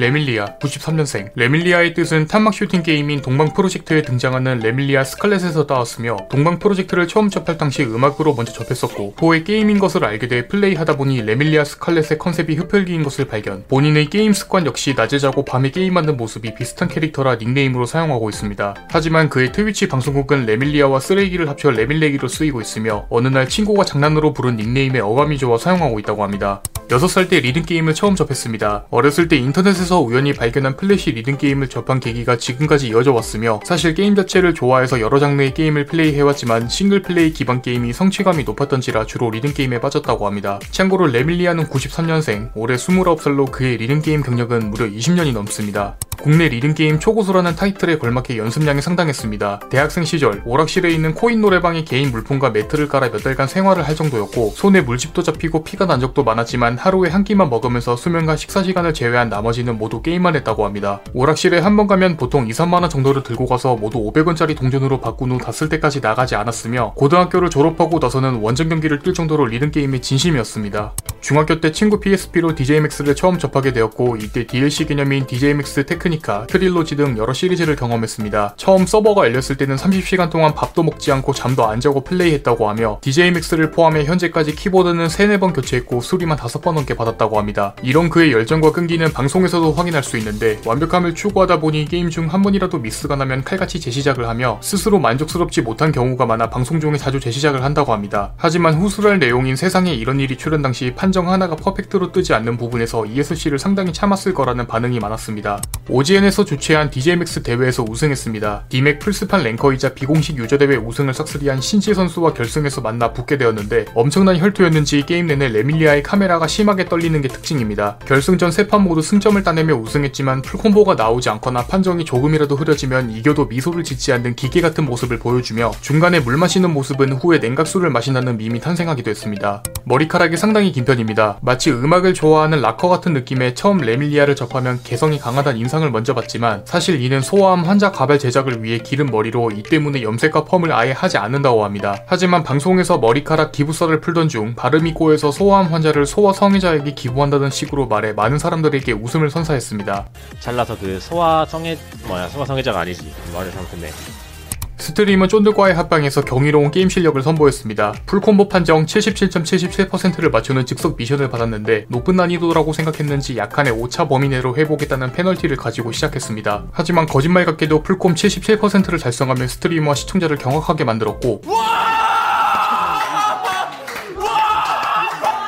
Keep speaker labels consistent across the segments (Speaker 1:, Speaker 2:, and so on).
Speaker 1: 레밀리아 93년생 레밀리아의 뜻은 탄막 슈팅 게임인 동방 프로젝트에 등장하는 레밀리아 스칼렛에서 따왔으며 동방 프로젝트를 처음 접할 당시 음악으로 먼저 접했었고 후에 게임인 것을 알게 돼 플레이하다 보니 레밀리아 스칼렛의 컨셉이 흡혈귀인 것을 발견 본인의 게임 습관 역시 낮에 자고 밤에 게임하는 모습이 비슷한 캐릭터라 닉네임으로 사용하고 있습니다. 하지만 그의 트위치 방송국은 레밀리아와 쓰레기를 합쳐 레밀레기로 쓰이고 있으며 어느 날 친구가 장난으로 부른 닉네임에 어감이 좋아 사용하고 있다고 합니다. 6살 때 리듬게임을 처음 접했습니다. 어렸을 때 인터넷에서 우연히 발견한 플래시 리듬게임을 접한 계기가 지금까지 이어져 왔으며 사실 게임 자체를 좋아해서 여러 장르의 게임을 플레이해왔지만 싱글 플레이 기반 게임이 성취감이 높았던지라 주로 리듬게임에 빠졌다고 합니다. 참고로 레밀리아는 93년생, 올해 29살로 그의 리듬게임 경력은 무려 20년이 넘습니다. 국내 리듬게임 초고수라는 타이틀에 걸맞게 연습량이 상당했습니다. 대학생 시절 오락실에 있는 코인 노래방에 개인 물품과 매트를 깔아 몇 달간 생활을 할 정도였고 손에 물집도 잡히고 피가 난 적도 많았지만 하루에 한 끼만 먹으면서 수면과 식사 시간을 제외한 나머지는 모두 게임만 했다고 합니다. 오락실에 한 번 가면 보통 2, 3만원 정도를 들고 가서 모두 500원짜리 동전으로 바꾼 후 다 쓸 때까지 나가지 않았으며 고등학교를 졸업하고 나서는 원정 경기를 뛸 정도로 리듬게임에 진심이었습니다. 중학교 때 친구 PSP로 DJMAX를 처음 접하게 되었고 이때 DLC 개념인 DJMAX 테크니카, 트릴로지 등 여러 시리즈를 경험했습니다. 처음 서버가 열렸을 때는 30시간 동안 밥도 먹지 않고 잠도 안 자고 플레이했다고 하며 DJMAX를 포함해 현재까지 키보드는 3, 4번 교체했고 수리만 5번 넘게 받았다고 합니다. 이런 그의 열정과 끈기는 방송에서도 확인할 수 있는데 완벽함을 추구하다 보니 게임 중 한 번이라도 미스가 나면 칼같이 재시작을 하며 스스로 만족스럽지 못한 경우가 많아 방송 중에 자주 재시작을 한다고 합니다. 하지만 후술할 내용인 세상에 이런 일이 출연 당시 판 판정 하나가 퍼펙트로 뜨지 않는 부분에서 ESC를 상당히 참았을 거라는 반응이 많았습니다. OGN에서 주최한 DJMAX 대회에서 우승했습니다. 디맥 플스판 ranker이자 비공식 유저 대회 우승을 싹쓸이한 신지 선수와 결승에서 만나 붙게 되었는데 엄청난 혈투였는지 게임 내내 레밀리아의 카메라가 심하게 떨리는 게 특징입니다. 결승전 세 판 모두 승점을 따내며 우승했지만 full combo가 나오지 않거나 판정이 조금이라도 흐려지면 이겨도 미소를 짓지 않는 기계 같은 모습을 보여주며 중간에 물 마시는 모습은 후에 냉각수를 마신다는 밈이 탄생하기도 했습니다. 머리카락이 상당히 긴 편입니다. 마치 음악을 좋아하는 락커 같은 느낌의 처음 레밀리아를 접하면 개성이 강하다는 인상을 먼저 받지만 사실 이는 소아암 환자 가발 제작을 위해 기른 머리로 이 때문에 염색과 펌을 아예 하지 않는다고 합니다. 하지만 방송에서 머리카락 기부설을 풀던 중 발음이 꼬여서 소아암 환자를 소아 성애자에게 기부한다는 식으로 말해 많은 사람들에게 웃음을 선사했습니다.
Speaker 2: 잘라서 그 소아 성애 뭐야 소아 성애자가 아니지 말을 잘못했네.
Speaker 1: 스트리머 쫀득과의 합방에서 경이로운 게임 실력을 선보였습니다. full combo 판정 77.77%를 맞추는 즉석 미션을 받았는데 높은 난이도라고 생각했는지 약간의 오차 범위 내로 회복했다는 페널티를 가지고 시작했습니다. 하지만 거짓말 같게도 풀콤 77%를 달성하며 스트리머와 시청자를 경악하게 만들었고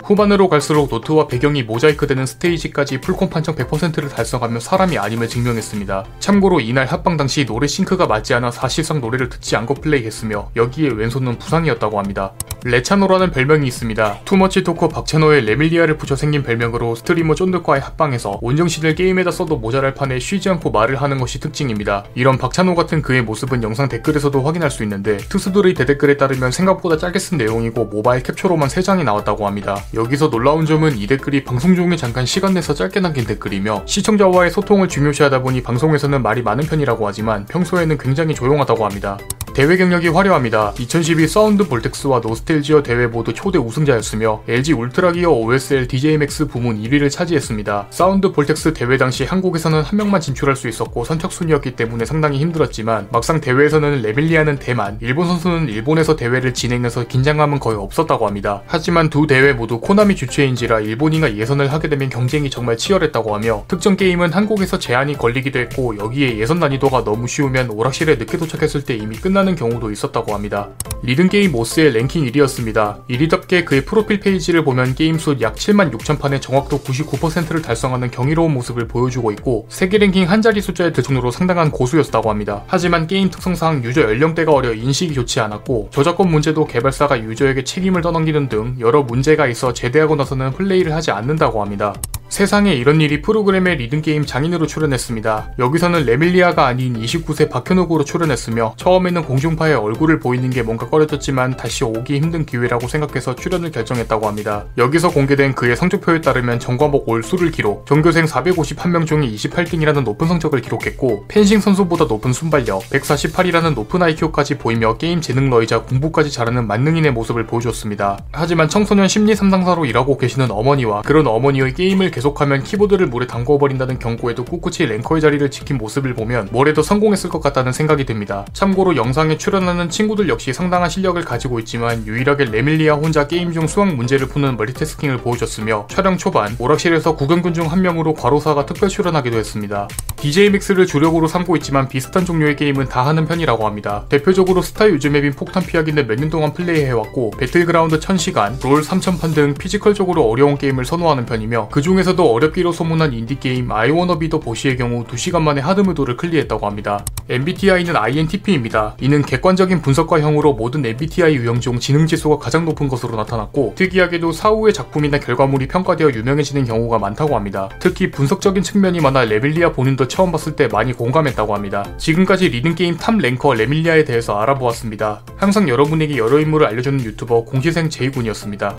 Speaker 1: 후반으로 갈수록 노트와 배경이 모자이크되는 스테이지까지 풀콤 판정 100%를 달성하며 사람이 아님을 증명했습니다. 참고로 이날 합방 당시 노래 싱크가 맞지 않아 사실상 노래를 듣지 않고 플레이했으며 여기에 왼손은 부상이었다고 합니다. 레찬호라는 별명이 있습니다. too much talker 박찬호에 레밀리아를 붙여 생긴 별명으로 스트리머 쫀득과의 합방에서 온정신을 게임에다 써도 모자랄 판에 쉬지 않고 말을 하는 것이 특징입니다. 이런 박찬호 같은 그의 모습은 영상 댓글에서도 확인할 수 있는데 투수들의 대댓글에 따르면 생각보다 짧게 쓴 내용이고 모바일 캡처로만 3장이 나왔다고 합니다. 여기서 놀라운 점은 이 댓글이 방송 중에 잠깐 시간 내서 짧게 남긴 댓글이며 시청자와의 소통을 중요시하다 보니 방송에서는 말이 많은 편이라고 하지만 평소에는 굉장히 조용하다고 합니다. 대회 경력이 화려합니다. 2012 사운드 볼텍스와 노스텔지어 대회 모두 초대 우승자였으며 LG 울트라기어 OSL DJMAX 부문 1위를 차지했습니다. 사운드 볼텍스 대회 당시 한국에서는 한 명만 진출할 수 있었고 선착순이었기 때문에 상당히 힘들었지만 막상 대회에서는 레밀리아는 대만, 일본 선수는 일본에서 대회를 진행해서 긴장감은 거의 없었다고 합니다. 하지만 두 대회 모두 코나미 주최인지라 일본인과 예선을 하게 되면 경쟁이 정말 치열했다고 하며 특정 게임은 한국에서 제한이 걸리기도 했고 여기에 예선 난이도가 너무 쉬우면 오락실에 늦게 도착했을 때 이미 끝난 끝나는 경우도 있었다고 합니다. 리듬게임 오스의 랭킹 1위였습니다. 1위답게 그의 프로필 페이지를 보면 게임 수 약 7만 6천 판에 정확도 99%를 달성하는 경이로운 모습을 보여주고 있고 세계 랭킹 한 자리 숫자의 대중으로 상당한 고수였다고 합니다. 하지만 게임 특성상 유저 연령대가 어려 인식이 좋지 않았고 저작권 문제도 개발사가 유저에게 책임을 떠넘기는 등 여러 문제가 있어 제대하고 나서는 플레이를 하지 않는다고 합니다. 세상에 이런 일이 프로그램에 리듬게임 장인으로 출연했습니다. 여기서는 레밀리아가 아닌 29세 박현욱으로 출연했으며 처음에는 공중파에 얼굴을 보이는 게 뭔가 꺼려졌지만 다시 오기 힘든 기회라고 생각해서 출연을 결정했다고 합니다. 여기서 공개된 그의 성적표에 따르면 전과목 올 수를 기록, 전교생 451명 중에 28등이라는 높은 성적을 기록했고 펜싱 선수보다 높은 순발력, 148이라는 높은 IQ까지 보이며 게임 재능러이자 공부까지 잘하는 만능인의 모습을 보여줬습니다. 하지만 청소년 심리 상담사로 일하고 계시는 어머니와 그런 어머니의 게임을 계속 계속하면 키보드를 물에 담궈버린다는 경고에도 꿋꿋이 랭커의 자리를 지킨 모습을 보면 뭐래도 성공했을 것 같다는 생각이 듭니다. 참고로 영상에 출연하는 친구들 역시 상당한 실력을 가지고 있지만 유일하게 레밀리아 혼자 게임 중 수학 문제를 푸는 멀티태스킹을 보여줬으며 촬영 초반 오락실에서 구경꾼 중 한 명으로 과로사가 특별 출연하기도 했습니다. DJMAX를 주력으로 삼고 있지만 비슷한 종류의 게임은 다 하는 편이라고 합니다. 대표적으로 스타 use map인 폭탄 피하기는 몇 년 동안 플레이해왔고 배틀그라운드 1000시간, 롤 3000판 등 피지컬적으로 어려운 게임을 선호하는 편이며 그 중에서도 어렵기로 소문난 인디게임 아이워너비더 보시의 경우 2시간 만에 hard mode를 clear했다고 합니다. MBTI는 INTP입니다. 이는 객관적인 분석과형으로 모든 MBTI 유형 중 지능 지수가 가장 높은 것으로 나타났고 특이하게도 사후의 작품이나 결과물이 평가되어 유명해지는 경우가 많다고 합니다. 특히 분석적인 측면이 많아 레밀리아 본인도 처음 봤을 때 많이 공감했다고 합니다. 지금까지 리듬게임 top ranker 레밀리아에 대해서 알아보았습니다. 항상 여러분에게 여러 인물을 알려주는 유튜버 공시생 제이군이었습니다.